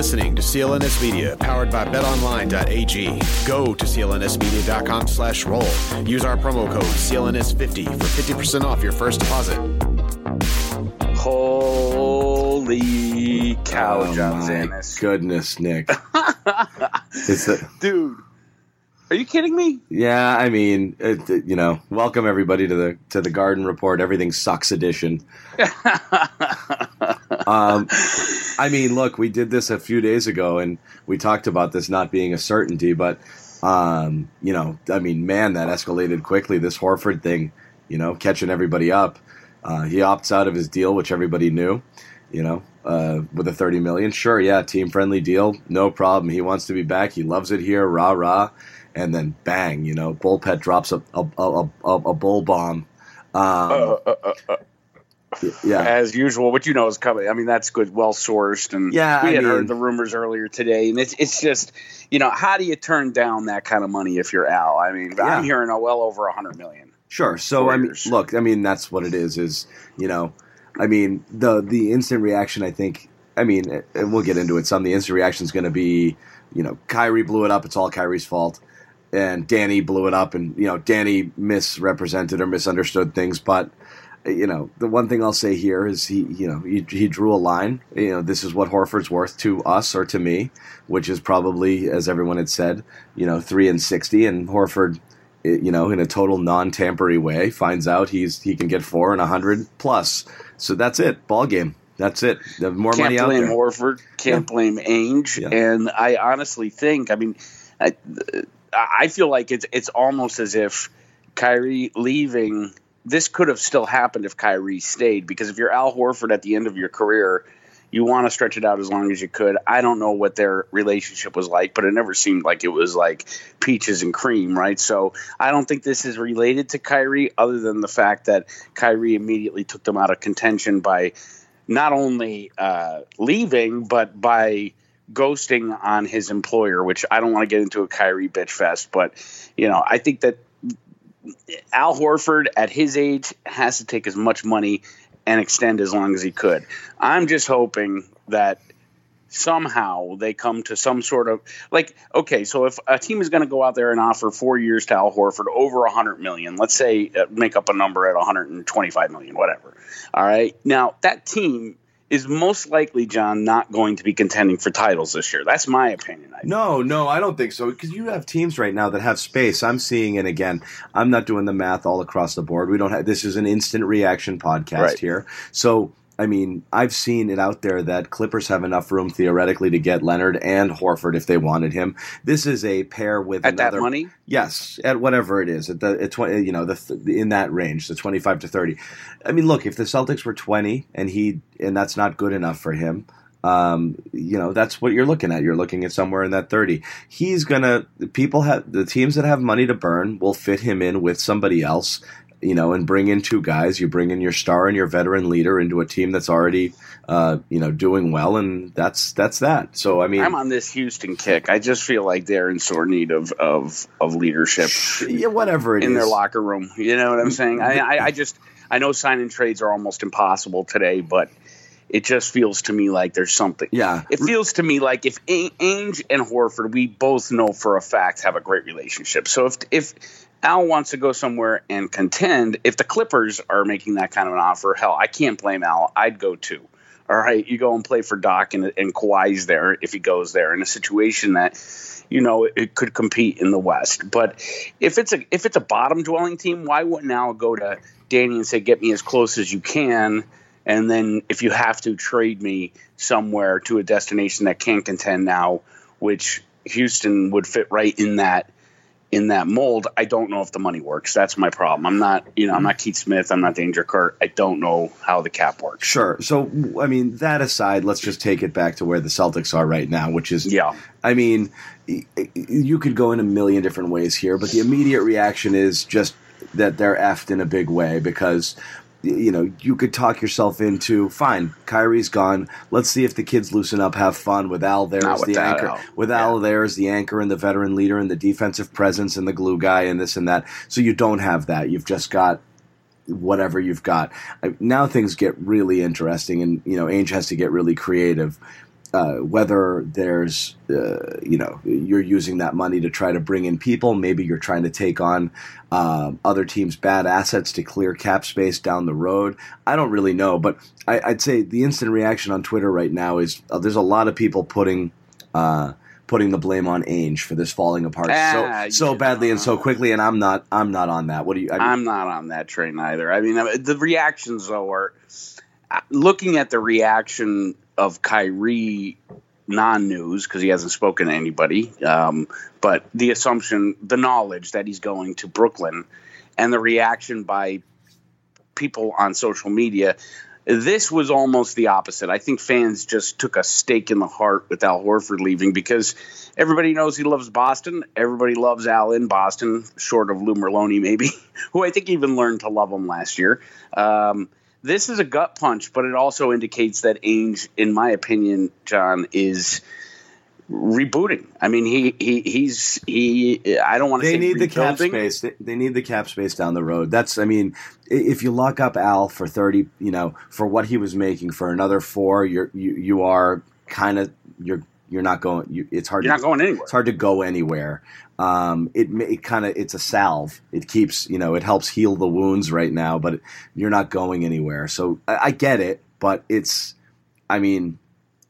You're listening to CLNS Media, powered by BetOnline.ag. Go to clnsmedia.com slash roll. Use our promo code CLNS50 for 50% off your first deposit. Holy cow, Oh John my Zanis. goodness, Nick. it's a, Dude, are you kidding me? yeah, I mean, it, it- you know, welcome everybody to the to the Garden Report. Everything sucks edition. um, I mean, look, we did this a few days ago, and we talked about this not being a certainty, but um, you know, I mean, man, that escalated quickly. This Horford thing, you know, catching everybody up. Uh, he opts out of his deal, which everybody knew. You know, uh, with a thirty million, sure, yeah, team friendly deal, no problem. He wants to be back. He loves it here, rah rah. And then bang, you know, Bulpett drops a a, a, a, a bull bomb. Um, yeah, As usual, what you know is coming. I mean, that's good, well sourced, and Yeah, we I had mean- heard the rumors earlier today, and it's it's just you know how do you turn down that kind of money if you're Al? I mean, Yeah. I'm hearing a well over a hundred million. Sure. So I mean, look, I mean, that's what it is. Is you know, I mean, the the instant reaction. I think. I mean, and we'll get into it. Some the instant reaction is going to be, you know, Kyrie blew it up. It's all Kyrie's fault, and Danny blew it up, and you know, Danny misrepresented or misunderstood things. But you know, the one thing I'll say here is he, you know, he, he drew a line. You know, this is what Horford's worth to us or to me, which is probably, as everyone had said, you know, three and sixty, and Horford eh, you know, in a total non-tampery way, finds out he's he can get four and a hundred plus. So that's it. Ball game. That's it. The more Can't money out blame there. Horford. Can't blame Ainge. Yeah. And I honestly think, I mean, I, I feel like it's it's almost as if Kyrie leaving. This could have still happened if Kyrie stayed because if you're Al Horford at the end of your career, you want to stretch it out as long as you could. I don't know what their relationship was like, but it never seemed like it was like peaches and cream, right? So I don't think this is related to Kyrie, other than the fact that Kyrie immediately took them out of contention by not only uh, leaving, but by ghosting on his employer, which I don't want to get into a Kyrie bitch fest, but you know, I think that Al Horford at his age has to take as much money and extend as long as he could. I'm just hoping that somehow they come to some sort of like okay so if a team is going to go out there and offer four years to al horford over 100 million let's say uh, make up a number at 125 million whatever all right now that team is most likely john not going to be contending for titles this year that's my opinion No, no, I don't think so. Because you have teams right now that have space. I'm seeing it again. I'm not doing the math all across the board. We don't have. This is an instant reaction podcast Right. here. So I mean, I've seen it out there that Clippers have enough room theoretically to get Leonard and Horford if they wanted him. This is a pair with at that money Yes, at whatever it is, at the at twenty, you know, the in that range, the twenty-five to thirty. I mean, look, if the Celtics were twenty and he and that's not good enough for him, um, you know, that's what you're looking at. You're looking at somewhere in that thirty. He's gonna people have the teams that have money to burn will fit him in with somebody else, you know, and bring in two guys. You bring in your star and your veteran leader into a team that's already, uh, you know, doing well, and that's that's that. So I mean, i'm on this houston kick i just feel like they're in sore need of of of leadership yeah, whatever it is in their locker room. You know what I'm saying? I, I, I just I know signing trades are almost impossible today, but it just feels to me like there's something. Yeah. It feels to me like if A- Ainge and Horford, we both know for a fact have a great relationship. So if if Al wants to go somewhere and contend, if the Clippers are making that kind of an offer, hell, I can't blame Al. I'd go too. All right, you go and play for Doc and, and Kawhi's there if he goes there in a situation that you know it could compete in the West. But if it's a if it's a bottom dwelling team, why wouldn't Al go to Danny and say, "Get me as close as you can"? And then if you have to trade me somewhere to a destination that can't contend now, which Houston would fit right in that in that mold, I don't know if the money works. That's my problem. I'm not, you know, I'm not mm-hmm. Keith Smith. I'm not Danger Kurt. I don't know how the cap works. Sure. So, I mean, that aside, let's just take it back to where the Celtics are right now, which is, Yeah. I mean, you could go in a million different ways here, but the immediate reaction is just that they're effed in a big way because. You know, you could talk yourself into fine. Kyrie's gone. Let's see if the kids loosen up, have fun with Al there as the anchor. Al. With Al there as the anchor and the veteran leader and the defensive presence and the glue guy and this and that. So you don't have that. You've just got whatever you've got. Now things get really interesting, and you know, Ainge has to get really creative. Uh, whether there's, uh, you know, you're using that money to try to bring in people, maybe you're trying to take on um other teams' bad assets to clear cap space down the road. I don't really know, but I, I'd say the instant reaction on Twitter right now is uh, there's a lot of people putting. Uh, Putting the blame on Ainge for this falling apart Ah, so so badly and so quickly, and I'm not I'm not on that. What do you? I mean, I'm not on that train either. I mean, the reactions though are uh, looking at the reaction of Kyrie non-news because he hasn't spoken to anybody, um, but the assumption, the knowledge that he's going to Brooklyn, and the reaction by people on social media. This was almost the opposite. I think fans just took a stake in the heart with Al Horford leaving because everybody knows he loves Boston. Everybody loves Al in Boston, short of Lou Merloni, maybe, who I think even learned to love him last year. Um, this is a gut punch, but it also indicates that Ainge, in my opinion, John, is rebooting. I mean, he, he he's he. I don't want to say. they need the cap space. They, they need the cap space down the road. That's, I mean, if you lock up Al for thirty, you know, for what he was making for another four, you're you you are kind of you're you're not going. You, it's hard. You're to, not going anywhere. It's hard to go anywhere. Um, it it kind of it's a salve. It keeps you know it helps heal the wounds right now, but you're not going anywhere. So I, I get it, but it's, I mean,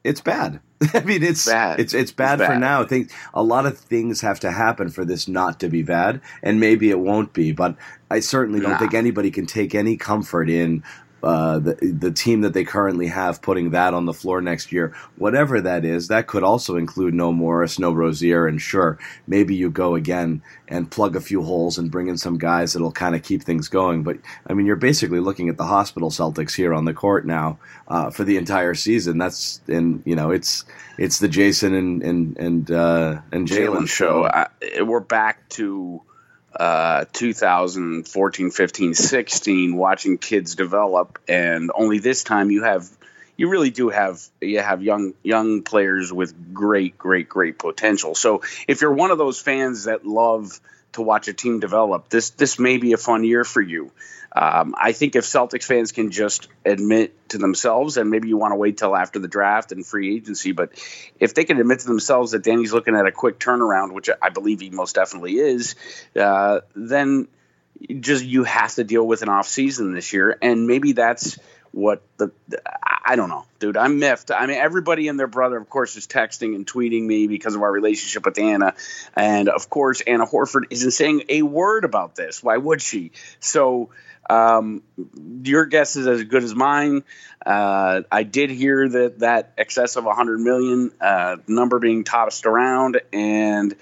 it's bad. I mean, it's Bad. It's it's bad, It's for now. I think a lot of things have to happen for this not to be bad, and maybe it won't be. But I certainly don't Nah. think anybody can take any comfort in uh, the the team that they currently have putting that on the floor next year, whatever that is. That could also include no Morris, no Rozier, and sure, maybe you go again and plug a few holes and bring in some guys that'll kind of keep things going. But I mean, you're basically looking at the hospital Celtics here on the court now uh, for the entire season. That's and you know it's it's the Jayson and and and uh, and Jalen show. I, we're back to uh, 2014, 15, 16, watching kids develop, and only this time you have, you really do have, you have young young players with great, great, great potential. So if you're one of those fans that love to watch a team develop, this this may be a fun year for you. Um, I think if Celtics fans can just admit to themselves, and maybe you want to wait till after the draft and free agency, but if they can admit to themselves that Danny's looking at a quick turnaround, which I believe he most definitely is, uh, then just you have to deal with an off season this year, and maybe that's what the I don't know, dude. I'm miffed. I mean, everybody and their brother, of course, is texting and tweeting me because of our relationship with Anna, and of course, Anna Horford isn't saying a word about this. Why would she? So. Um, your guess is as good as mine. Uh, I did hear that that excess of 100 million uh, number being tossed around, and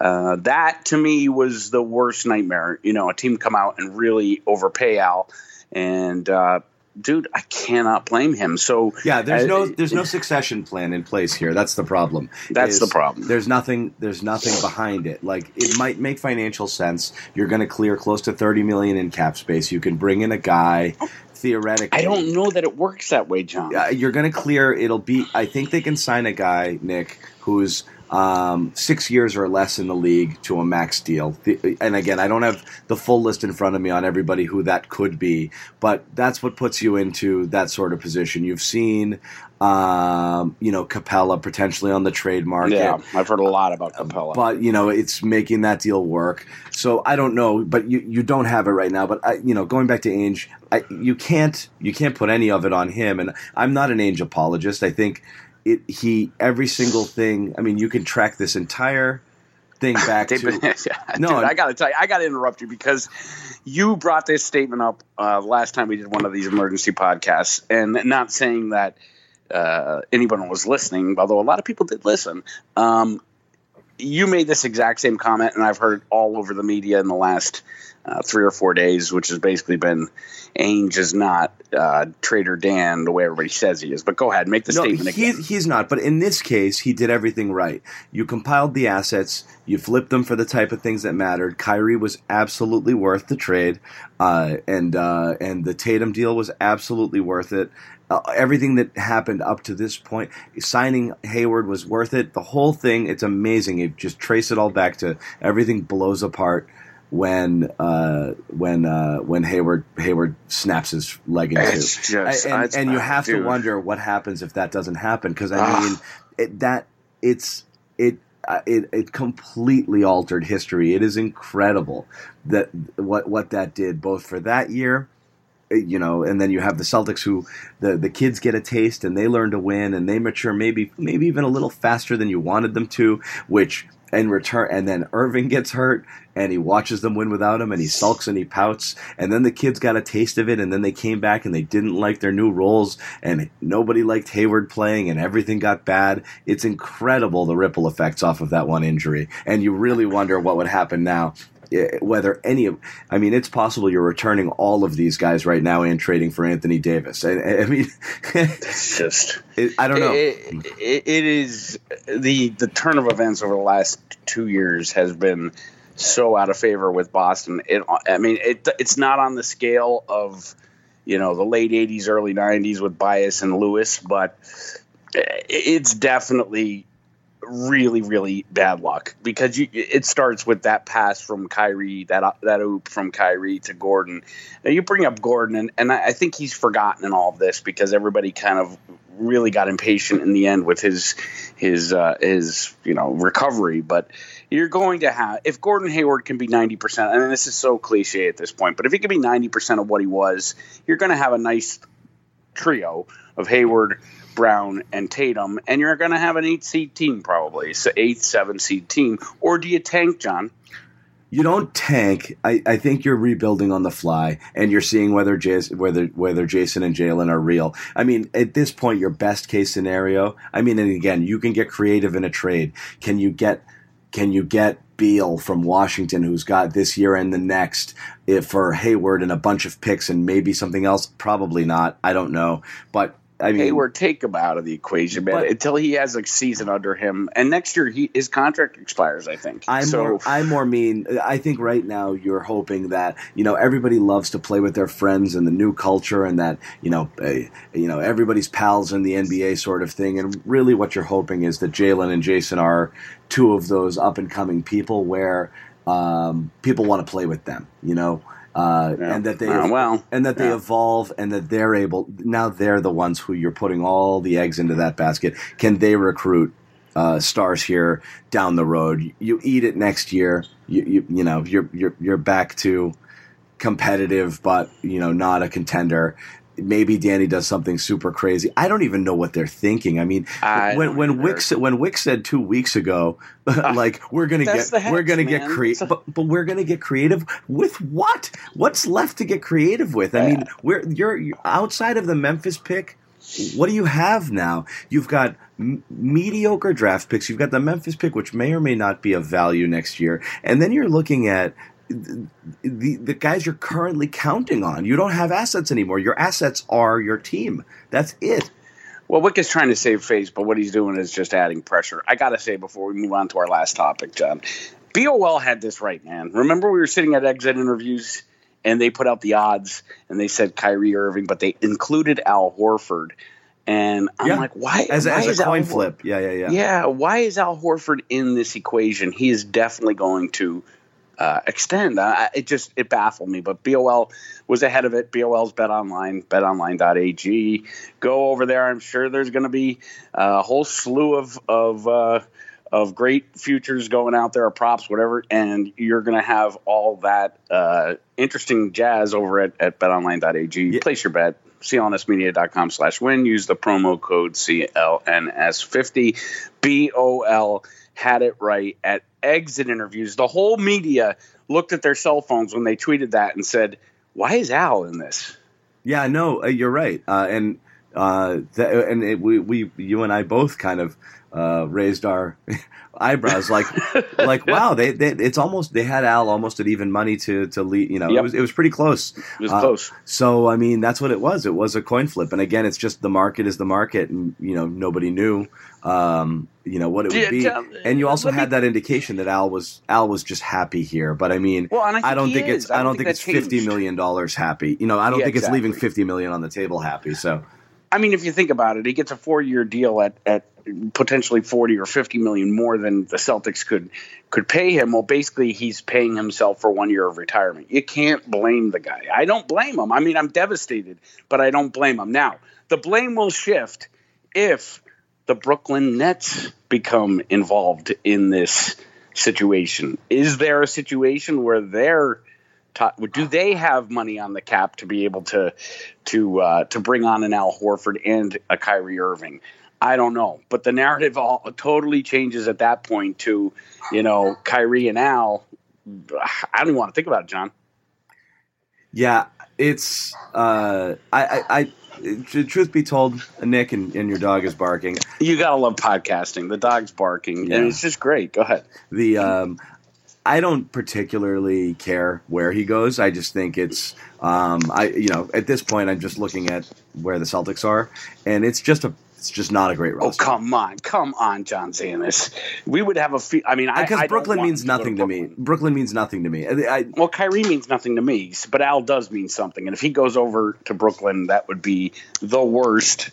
uh, that to me was the worst nightmare. You know, a team come out and really overpay Al, and uh, dude, I cannot blame him. So Yeah, there's uh, no there's no succession plan in place here. That's the problem. That's Is the problem. There's nothing there's nothing behind it. Like it might make financial sense. You're going to clear close to 30 million in cap space. You can bring in a guy theoretically. I don't know that it works that way, John. Uh, you're going to clear it'll be I think they can sign a guy, Nick, who's um, six years or less in the league to a max deal. The- And again, I don't have the full list in front of me on everybody who that could be, but that's what puts you into that sort of position. You've seen, um, you know, Capela potentially on the trade market. Yeah, I've heard a lot about Capela. But you know, it's making that deal work. So I don't know, but you, you don't have it right now. But I, you know, going back to Ainge, I, you can't you can't put any of it on him. And I'm not an Ainge apologist. I think it he every single thing. I mean, you can track this entire thing back to yeah, No, dude, I got to tell you, I got to interrupt you because you brought this statement up uh, last time we did one of these emergency podcasts, and not saying that uh, anyone was listening, although a lot of people did listen. Um, you made this exact same comment, and I've heard all over the media in the last uh, three or four days, which has basically been Ainge is not uh, Trader Dan the way everybody says he is. But go ahead, make the No, statement he, again. he's not. But in this case, he did everything right. You compiled the assets, you flipped them for the type of things that mattered. Kyrie was absolutely worth the trade, uh, and uh, and the Tatum deal was absolutely worth it. Uh, everything that happened up to this point, signing Hayward was worth it. The whole thing, it's amazing. You just trace it all back to everything blows apart when uh, when uh, when Hayward Hayward snaps his leg in two. And, and you have to wonder what happens if that doesn't happen because I Ah. mean it, that it's it. Uh, it it completely altered history. It is incredible that what what that did both for that year, you know, and then you have the Celtics who the the kids get a taste and they learn to win and they mature maybe maybe even a little faster than you wanted them to, which in return and then Irving gets hurt and he watches them win without him and he sulks and he pouts. And then the kids got a taste of it and then they came back and they didn't like their new roles and nobody liked Hayward playing and everything got bad. It's incredible the ripple effects off of that one injury. And you really wonder what would happen now whether any of I mean it's possible you're returning all of these guys right now and trading for Anthony Davis. I, I mean It's just. it, I don't know. It, it, it is the the turn of events over the last two years has been so out of favor with Boston. It, I mean, it it's not on the scale of you know the late '80s, early '90s with Bias and Lewis, but eh, it's definitely really really bad luck because you, it starts with that pass from Kyrie that that oop from Kyrie to Gordon. Now you bring up Gordon and, and I think he's forgotten in all of this because everybody kind of really got impatient in the end with his his uh, his you know recovery but you're going to have if Gordon Hayward can be 90% and this is so cliche at this point but if he can be 90% of what he was you're going to have a nice trio of Hayward, Brown, and Tatum, and you're going to have an eight seed team probably, so eighth, seven seed team. Or do you tank, John? You don't tank. I, I think you're rebuilding on the fly, and you're seeing whether Jas- whether whether Jayson and Jalen are real. I mean, at this point, your best case scenario. I mean, and again, you can get creative in a trade. Can you get can you get Beal from Washington, who's got this year and the next, for Hayward and a bunch of picks and maybe something else? Probably not. I don't know, but I mean, Hayward, take him out of the equation, man, But- until he has a season under him. And next year, he his contract expires, I think. I so more, I more mean. I think right now you're hoping that you know everybody loves to play with their friends and the new culture, and that you know, uh, you know everybody's pals in the NBA sort of thing. And really, what you're hoping is that Jalen and Jayson are two of those up and coming people where um, people want to play with them. You know. Uh, Yeah. and that they Uh, well, and that they yeah. evolve and that they're able now they're the ones who you're putting all the eggs into that basket can they recruit uh, stars here down the road you eat it next year you you, you know you're you're you're back to competitive but you know not a contender maybe Danny does something super crazy. I don't even know what they're thinking. I mean, I when when. Wick said, when Wick said two weeks ago, ah, like we're gonna That's get the we're gonna get creative, but, but we're gonna get creative with what? What's left to get creative with? I mean, we're you're, you're outside of the Memphis pick. What do you have now? You've got m- mediocre draft picks. You've got the Memphis pick, which may or may not be of value next year, and then you're looking at the the guys you're currently counting on. You don't have assets anymore. Your assets are your team. That's it. Well, Wick is trying to save face, but what he's doing is just adding pressure. I got to say before we move on to our last topic, John, BOL had this right, man. Remember we were sitting at exit interviews and they put out the odds and they said Kyrie Irving, but they included Al Horford. And I'm Yeah. like, why? as, why as is a coin Al- flip. Yeah, yeah, yeah. Yeah, why is Al Horford in this equation? He is definitely going to uh, extend. I, it just it baffled me, but BOL was ahead of it. BOL's Bet Online, BetOnline.ag. Go over there. I'm sure there's going to be a whole slew of of uh, of great futures going out there, props, whatever, and you're going to have all that uh, interesting jazz over at, at BetOnline.ag. Place your bet clnsmedia.com slash win. Use the promo code CLNS50. BOL had it right at exit interviews. The whole media looked at their cell phones when they tweeted that and said, why is Al in this? Yeah, no, uh, you're right, uh, and uh, and it, we, we, you and I both kind of uh, raised our eyebrows, like, like, wow, they, they, it's almost they had Al almost at even money to to lead. You know, it was it was pretty close. It was Uh, close. So I mean, that's what it was. It was a coin flip, and again, it's just the market is the market, and you know, nobody knew, um, you know, what it would be. And you also let me- had that indication that Al was Al was just happy here. But I mean, Well, I think don't think it's I don't think, that it's fifty changed. million dollars happy. You know, I don't Yeah, think it's leaving fifty million on the table happy. So I mean, if you think about it, he gets a four-year deal at, at potentially forty or fifty million more than the Celtics could could pay him. Well, basically, he's paying himself for one year of retirement. You can't blame the guy. I don't blame him. I mean, I'm devastated, but I don't blame him. Now, the blame will shift if the Brooklyn Nets become involved in this situation. Is there a situation where they're ta- do they have money on the cap to be able to to uh, to bring on an Al Horford and a Kyrie Irving? I don't know, but the narrative all totally changes at that point to, you know, Kyrie and Al. I don't even want to think about it, John. yeah, it's uh, I, I, I truth be told, Nick and, and your dog is barking. You gotta love podcasting. The dog's barking, Yeah. and it's just great. Go ahead. The um, I don't particularly care where he goes. I just think it's um, I you know at this point I'm just looking at where the Celtics are, and it's just a it's just not a great Oh come on, come on, John Zanis. We would have a. Fe- I mean, I because I Brooklyn means him to go nothing to me. Brooklyn. Brooklyn means nothing to me. I, I, Well, Kyrie means nothing to me, but Al does mean something. And if he goes over to Brooklyn, that would be the worst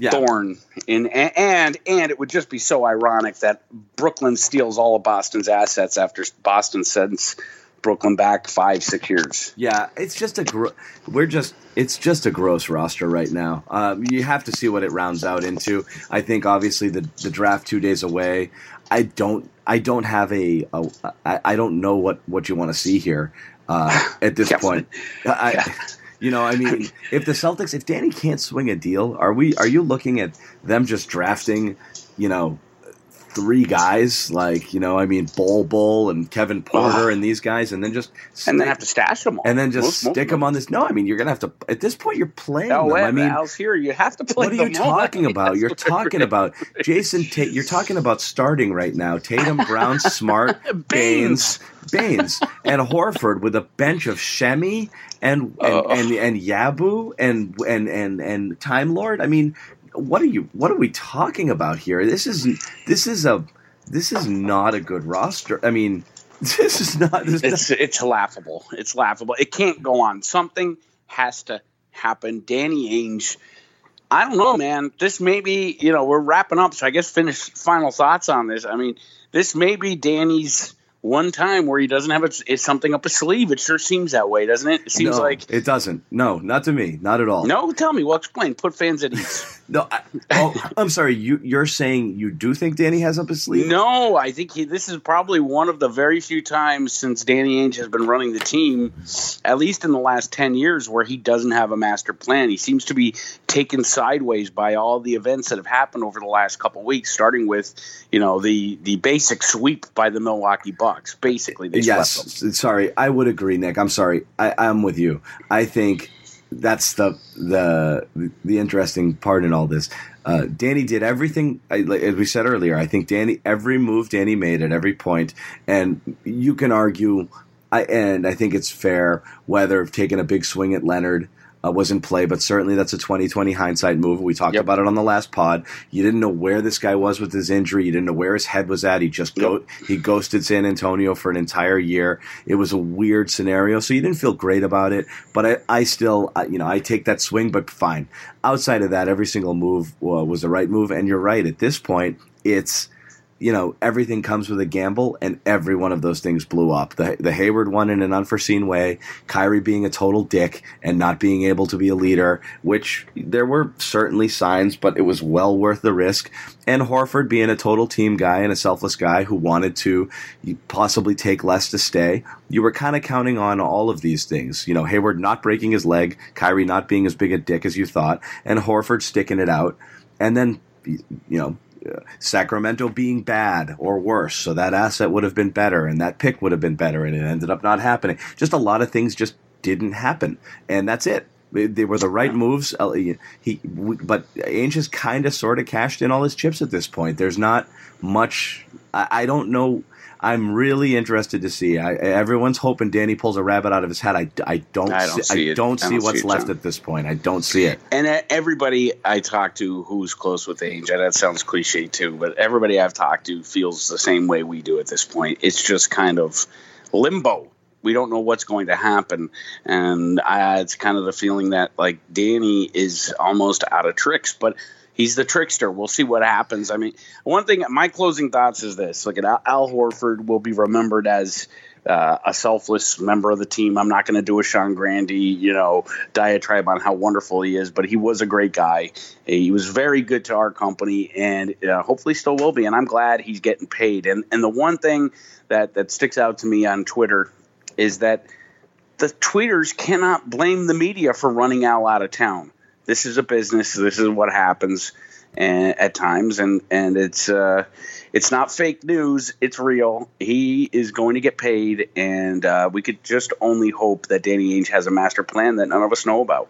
yeah, thorn in and and it would just be so ironic that Brooklyn steals all of Boston's assets after Boston sends Brooklyn back five six years. Yeah, it's just a gro- we're just it's just a gross roster right now. Um, you have to see what it rounds out into. I think obviously the the draft two days away. I don't I don't have a, a I, I don't know what what you want to see here uh, at this point. I, you know, I mean, if the Celtics, if Danny can't swing a deal, are we? Are you looking at them just drafting? You know, three guys like you know, I mean, Bol Bol and Kevin Porter Ugh. and these guys, and then just And then have to stash them all. and then just Most- most stick of them on this. No, I mean you're gonna have to. At this point, you're playing Oh, them. wait, I mean, Al's here. You have to play what are you them all. talking about? You're talking about Jason Tate. You're talking about starting right now. Tatum, Brown, Smart, Baynes, Baynes, and Horford with a bench of Semi and and, Ugh. and and Yabu and and and and Time Lord. I mean, what are you? What are we talking about here? This is this is a this is not a good roster. I mean, this is not. This is not It's it's laughable. It's laughable. It can't go on. Something has to happen. Danny Ainge. I don't know, man. This may be, you know, we're wrapping up, so I guess finish final thoughts on this. I mean, this may be Danny's one time where he doesn't have a, it's something up his sleeve. It sure seems that way, doesn't it? It seems no, like it doesn't. No, not to me. Not at all. no. Tell me. Well, explain. Put fans at ease. No, I, oh, I'm sorry. You you're saying you do think Danny has up his sleeve? No, I think he, this is probably one of the very few times since Danny Ainge has been running the team, at least in the last 10 years, where he doesn't have a master plan. He seems to be taken sideways by all the events that have happened over the last couple weeks, starting with, you know, the, the basic sweep by the Milwaukee Bucks. Basically, they. Yes. Sorry, I would agree, Nick. I'm sorry. I, I'm with you. I think that's the the the interesting part in all this. Uh, Danny did everything, I, like, as we said earlier. I think Danny every move Danny made at every point, and you can argue. I and I think it's fair whether taking a big swing at Leonard uh, was in play, but certainly that's a 2020 hindsight move. We talked Yep. about it on the last pod. You didn't know where this guy was with his injury. You didn't know where his head was at. He just go, he ghosted San Antonio for an entire year. It was a weird scenario, so you didn't feel great about it. But I, I still, I, you know, I take that swing, but fine. Outside of that, every single move uh, was the right move, and you're right. At this point, it's you know, everything comes with a gamble, and every one of those things blew up. The, the Hayward one in an unforeseen way, Kyrie being a total dick and not being able to be a leader, which there were certainly signs, but it was well worth the risk. And Horford being a total team guy and a selfless guy who wanted to possibly take less to stay. You were kind of counting on all of these things. You know, Hayward not breaking his leg, Kyrie not being as big a dick as you thought, and Horford sticking it out. And then, you know, Sacramento being bad or worse, so that asset would have been better and that pick would have been better, and it ended up not happening. Just a lot of things just didn't happen, and that's it. They- were the right moves. Uh, He, but Ainge has kind of sort of cashed in all his chips at this point. There's not much. I don't know. I'm really interested to see. I, everyone's hoping Danny pulls a rabbit out of his hat. I, I don't. I don't see, see I don't see don't what's see it, left John. at this point. I don't see it. And uh, everybody I talk to who's close with Ainge, that sounds cliche too, but everybody I've talked to feels the same way we do at this point. It's just kind of limbo. We don't know what's going to happen, and I, it's kind of the feeling that like Danny is almost out of tricks, but he's the trickster. We'll see what happens. I mean, one thing, my closing thoughts is this: look at Al, Al Horford will be remembered as uh, a selfless member of the team. I'm not going to do a Sean Grande, you know, diatribe on how wonderful he is, but he was a great guy. He was very good to our company, and uh, hopefully still will be. And I'm glad he's getting paid. And and the one thing that that sticks out to me on Twitter is that the tweeters cannot blame the media for running Al out of town. This is a business. This is what happens and, at times, and and it's uh, it's not fake news. It's real. He is going to get paid, and uh, we could just only hope that Danny Ainge has a master plan that none of us know about.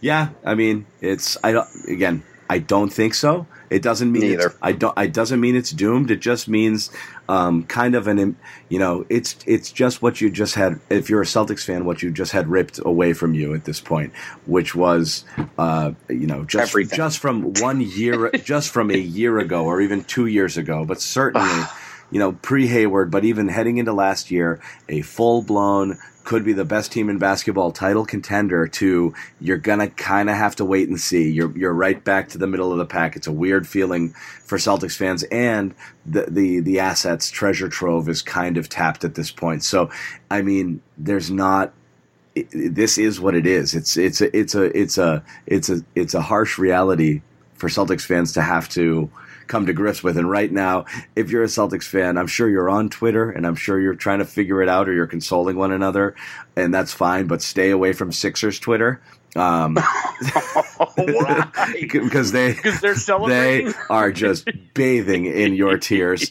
Yeah, I mean, it's I don't again. I don't think so. It doesn't mean Neither. It's, I don't. It doesn't mean it's doomed. It just means um, kind of an you know it's it's just what you just had. If you're a Celtics fan, what you just had ripped away from you at this point, which was uh, you know just Everything. just from one year, just from a year ago or even two years ago, but certainly. You know, pre Hayward, but even heading into last year, a full blown could be the best team in basketball title contender to you're gonna kind of have to wait and see. You're you're right back to the middle of the pack. It's a weird feeling for Celtics fans, and the the the assets treasure trove is kind of tapped at this point. So, I mean, there's not. This is what it is. It's it's a it's a it's a it's a it's a harsh reality for Celtics fans to have to come to grips with. And right now, if you're a Celtics fan, I'm sure you're on Twitter and I'm sure you're trying to figure it out or you're consoling one another, and that's fine. But stay away from Sixers Twitter. Um, Why? because they're they celebrating? are just bathing in your tears.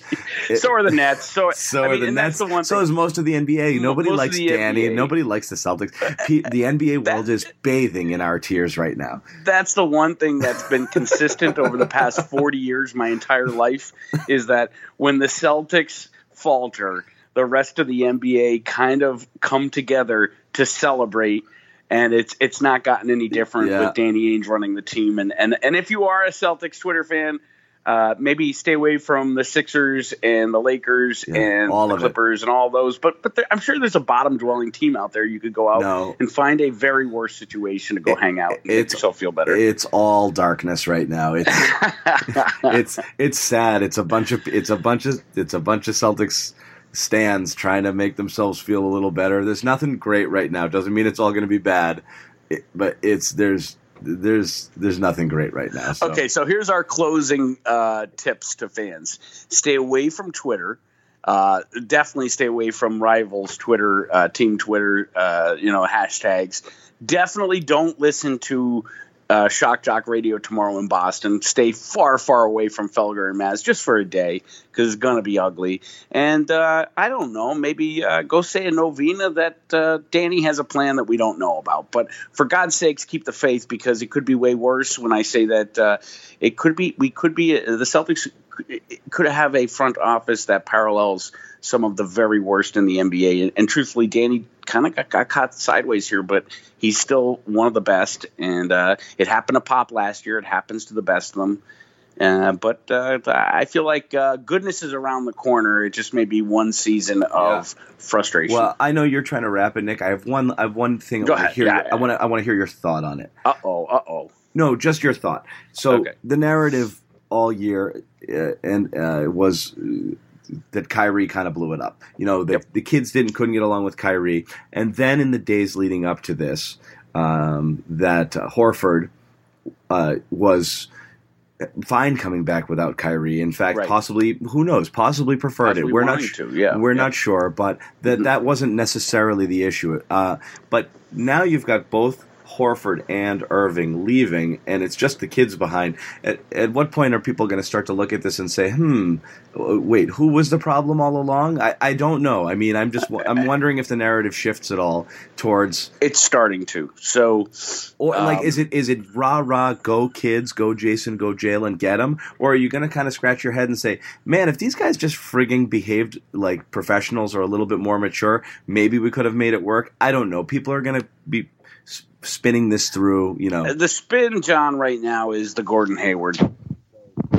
so are the Nets. So, So I are the Nets. The so thing. is most of the NBA. Nobody most likes Danny. NBA. Nobody likes the Celtics. The NBA world is bathing in our tears right now. that's the one thing that's been consistent over the past 40 years, my entire life, is that when the Celtics falter, the rest of the NBA kind of come together to celebrate. And it's it's not gotten any different Yeah. with Danny Ainge running the team. And and, and if you are a Celtics Twitter fan, uh, maybe stay away from the Sixers and the Lakers Yeah, and all the of it. Clippers and all those. But but there, I'm sure there's a bottom dwelling team out there you could go out No. and find a very worse situation to go hang out and make yourself feel better. It's all darkness right now. It's it's it's sad. It's a bunch of it's a bunch of it's a bunch of Celtics stands trying to make themselves feel a little better. There's nothing great right now. Doesn't mean it's all going to be bad, it, but it's there's there's there's nothing great right now. So. Okay, so here's our closing uh, tips to fans: stay away from Twitter. Uh, definitely stay away from rivals Twitter, uh, team Twitter. Uh, you know hashtags. Definitely don't listen to uh, Shock Jock Radio tomorrow in Boston. Stay far, far away from Felger and Maz just for a day because it's gonna be ugly. And uh, I don't know, maybe uh, go say a novena that uh, Danny has a plan that we don't know about. But for God's sakes, keep the faith because it could be way worse. When I say that, uh, it could be we could be the Celtics could have a front office that parallels some of the very worst in the NBA. And, and truthfully, Danny kind of got, got caught sideways here, but he's still one of the best. And uh, it happened to Pop last year. It happens to the best of them. Uh, but uh, I feel like uh, goodness is around the corner. It just may be one season of frustration. Well, I know you're trying to wrap it, Nick. I have one. I have one thing. Go I ahead. Yeah, I want to. I want to hear your thought on it. uh oh, uh oh. No, just your thought. So Okay. the narrative all year uh, and uh, was that Kyrie kind of blew it up. You know, the, the kids didn't couldn't get along with Kyrie, and then in the days leading up to this, um, that uh, Horford uh, was fine coming back without Kyrie. In fact, Right. possibly who knows, possibly preferred it. We're not wanting sure. to, yeah. We're Yeah. not sure, but that that wasn't necessarily the issue. Uh, but now you've got both Horford and Irving leaving, and it's just the kids behind. At, at what point are people going to start to look at this and say, "Hmm, wait, who was the problem all along?" I, I don't know. I mean, I'm just I'm wondering if the narrative shifts at all towards, It's starting to. So, or like, Um, is it is it rah rah go kids, go Jayson, go Jalen, get them, or are you going to kind of scratch your head and say, "Man, if these guys just frigging behaved like professionals or a little bit more mature, maybe we could have made it work." I don't know. People are going to be spinning this through, you know. the spin, John, right now is the Gordon Hayward.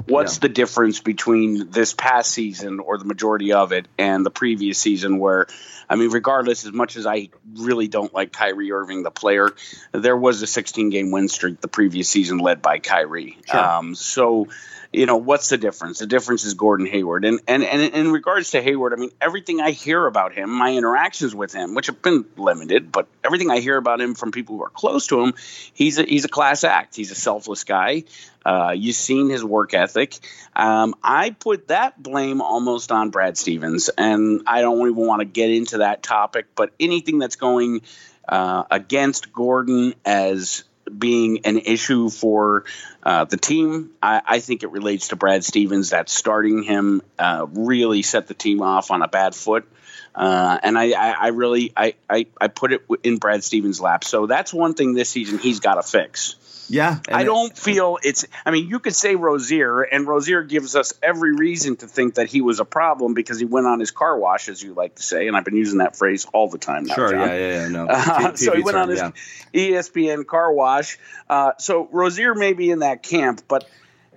What's Yeah. the difference between this past season or the majority of it and the previous season where I mean, regardless, as much as I really don't like Kyrie Irving, the player, there was a 16 game win streak the previous season led by Kyrie. Sure. Um, so, you know, what's the difference? The difference is Gordon Hayward. And, and, and in regards to Hayward, I mean, everything I hear about him, my interactions with him, which have been limited, but everything I hear about him from people who are close to him, he's a, he's a class act. He's a selfless guy. Uh, you've seen his work ethic. Um, I put that blame almost on Brad Stevens, and I don't even want to get into that topic. But anything that's going uh, against Gordon as being an issue for uh, the team, I, I think it relates to Brad Stevens. That starting him uh, really set the team off on a bad foot. Uh, and I, I, I really I, I, I put it in Brad Stevens' lap. So that's one thing this season he's got to fix. Yeah, I it- don't feel it's. I mean, you could say Rozier, and Rozier gives us every reason to think that he was a problem because he went on his car wash, as you like to say, and I've been using that phrase all the time now. Sure, John. yeah, yeah, yeah. No, Uh, so he went term, on his yeah. ESPN car wash. Uh, so Rozier may be in that camp, but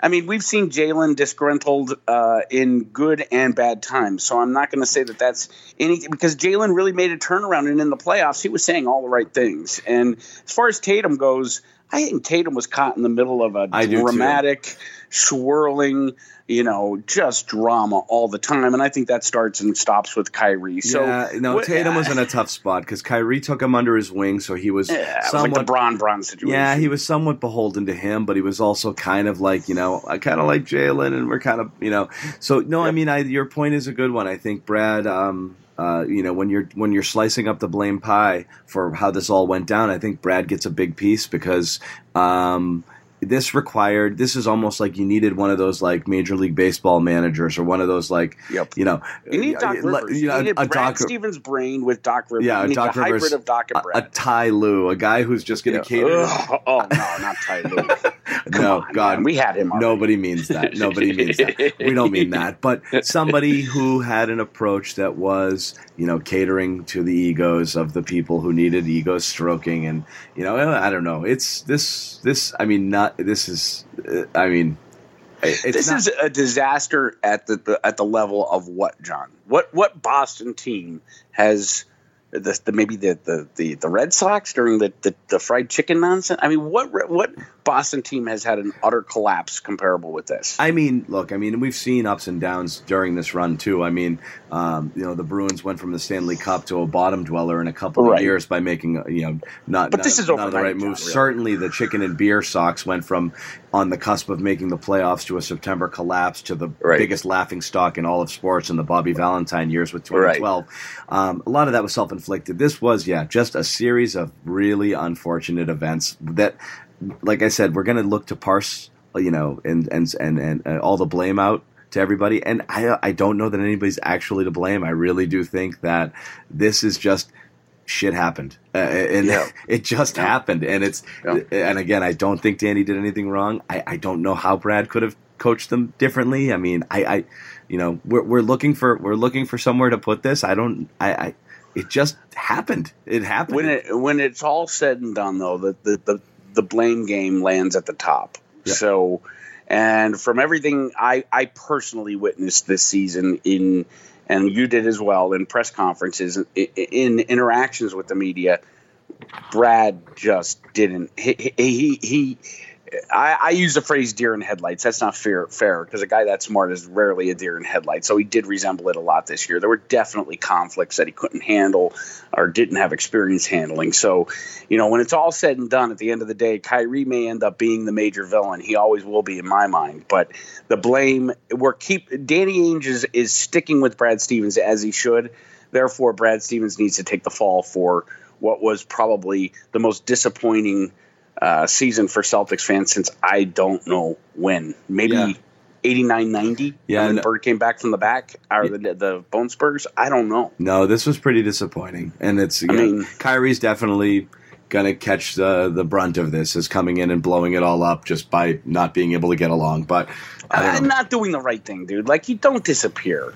I mean, we've seen Jalen disgruntled uh, in good and bad times. So I'm not going to say that that's anything because Jalen really made a turnaround, and in the playoffs, he was saying all the right things. And as far as Tatum goes, I think Tatum was caught in the middle of a I dramatic, swirling, you know, just drama all the time. And I think that starts and stops with Kyrie. So yeah, no, Tatum was in a tough spot because Kyrie took him under his wing, so he was Yeah, was like somewhat. the Bron Bron situation. yeah, he was somewhat beholden to him, but he was also kind of like, you know, I kind of like Jalen, and we're kind of, you know, so no, I mean, I, your point is a good one. I think Brad, um, uh, you know, when you're when you're slicing up the blame pie for how this all went down, I think Brad gets a big piece because. Um, this required this is almost like you needed one of those like major league baseball managers or one of those like Yep. you know You need Doc uh, Rivers. you know, you need a Brad Doc- Stevens' brain with Doc Rivers. Yeah, you need Doc a Rivers, hybrid of Doc and Brad. a Ty Lue, a guy who's just going to cater. Ugh. oh no, not Ty Lue. No, on, God, man. we had him. Already. Nobody means that. Nobody means that. We don't mean that. But somebody who had an approach that was, you know, catering to the egos of the people who needed ego stroking, and you know, I don't know. It's this. This. I mean, not. This is. uh, I mean, it- This not, is a disaster at the, the at the level of what, John? What what Boston team has the, the maybe the, the, the, Red Sox during the, the, the fried chicken nonsense? I mean, what what Boston team has had an utter collapse comparable with this? I mean, look, I mean, we've seen ups and downs during this run too. I mean, um, you know, the Bruins went from the Stanley Cup to a bottom dweller in a couple of years by making, uh, you know, not. But not, this is not the right move. really. Certainly, the chicken and beer Sox went from on the cusp of making the playoffs to a September collapse to the Right. biggest laughing stock in all of sports in the Bobby Valentine years with 2012. Um, a lot of that was self inflicted. This was, yeah, just a series of really unfortunate events that, like I said, we're going to look to parse, you know, and and and and uh, all the blame out to everybody. And I I don't know that anybody's actually to blame. I really do think that this is just shit happened, uh, and Yeah. it just happened. And it's Yeah. and again, I don't think Danny did anything wrong. I, I don't know how Brad could have coached them differently. I mean, I, I you know, we're we're looking for we're looking for somewhere to put this. I don't. I. I it just happened. It happened. When it when it's all said and done, though, the the the, the blame game lands at the top. Yeah. So, and from everything I I personally witnessed this season in and you did as well in press conferences in, in interactions with the media, Brad just didn't. He he. he I, I use the phrase "deer in headlights." That's not fair, fair because a guy that smart is rarely a deer in headlights. So he did resemble it a lot this year. There were definitely conflicts that he couldn't handle or didn't have experience handling. So, you know, when it's all said and done, at the end of the day, Kyrie may end up being the major villain. He always will be in my mind. But the blame, we're keep Danny Ainge is, is sticking with Brad Stevens as he should. Therefore, Brad Stevens needs to take the fall for what was probably the most disappointing uh, season for Celtics fans since I don't know when. Maybe Yeah. 89 90 Yeah, when and- Bird came back from the back or the, the bone spurs. I don't know. No, this was pretty disappointing, and it's. I yeah, mean- Kyrie's definitely gonna catch the the brunt of this, is coming in and blowing it all up just by not being able to get along. But I'm not doing the right thing, dude. Like you don't disappear.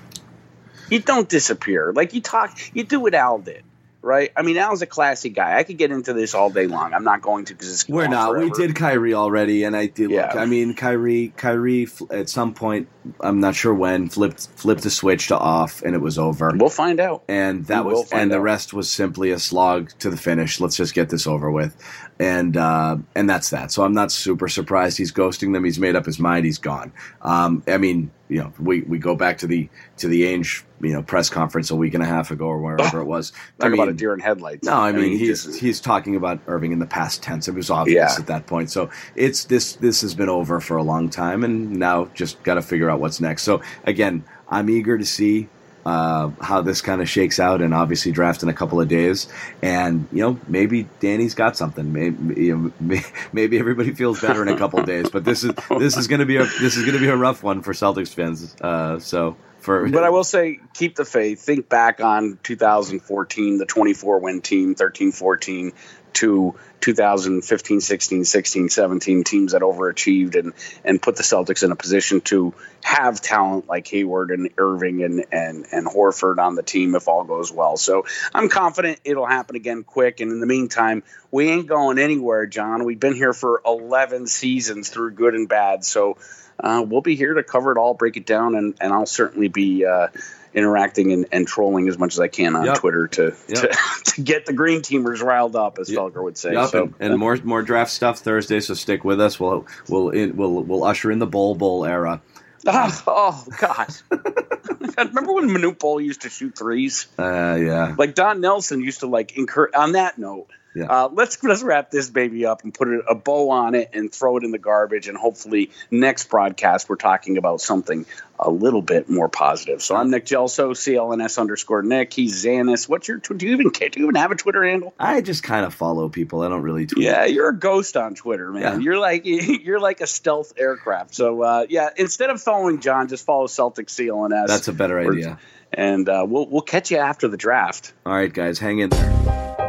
You don't disappear. Like you talk, you do what Al did, right? I mean, Al's a classy guy. I could get into this all day long. I'm not going to because it's We're not. We forever. did Kyrie already, and I did. Look, Yeah. I mean, Kyrie, Kyrie, at some point, I'm not sure when, flipped flipped the switch to off, and it was over. We'll find out. and that We was and the rest was simply a slog to the finish. Let's just get this over with, and uh, and that's that. So I'm not super surprised he's ghosting them. He's made up his mind. He's gone. Um, I mean, you know, we, we go back to the to the Ainge you know press conference a week and a half ago or wherever it was. Talk I mean, about a deer in headlights. no, I mean, he he's just- he's talking about Irving in the past tense. It was obvious Yeah. at that point. So it's this this has been over for a long time, and now just got to figure out what's next. So again, I'm eager to see uh, how this kind of shakes out, and obviously draft in a couple of days. And you know, maybe Danny's got something. Maybe you know, maybe everybody feels better in a couple of days. But this is this is going to be a this is going to be a rough one for Celtics fans. Uh, so for But I will say, keep the faith. Think back on 2014, the 24 win team, 13 14, to 2015, 16, 16, 17 teams that overachieved and, and put the Celtics in a position to have talent like Hayward and Irving and, and, and Horford on the team if all goes well. So I'm confident it'll happen again quick. And in the meantime, we ain't going anywhere, John. We've been here for 11 seasons through good and bad. So uh, we'll be here to cover it all, break it down, and, and I'll certainly be uh, interacting and, and trolling as much as I can on Yep. Twitter to, Yep. to to get the green teamers riled up, as Yep. Felger would say. Yep, so, and, and more more draft stuff Thursday. So stick with us. We'll we'll in, we'll we'll usher in the Bol Bol era. Ah, oh God! Remember when Manute Bol used to shoot threes? Uh, yeah, Like Don Nelson used to like incur. On that note, Yeah. uh, let's let's wrap this baby up and put a, bow on it and throw it in the garbage. And hopefully, next broadcast we're talking about something a little bit more positive. So I'm Nick Gelso, CLNS underscore Nick. He's Xanis. What's your? Do you even do you even have a Twitter handle? I just kind of follow people. I don't really tweet. Yeah, you're a ghost on Twitter, man. Yeah. You're like you're like a stealth aircraft. So uh, yeah, instead of following John, just follow Celtic CLNS. that's a better Or- idea. And uh, we'll we'll catch you after the draft. All right, guys, hang in there.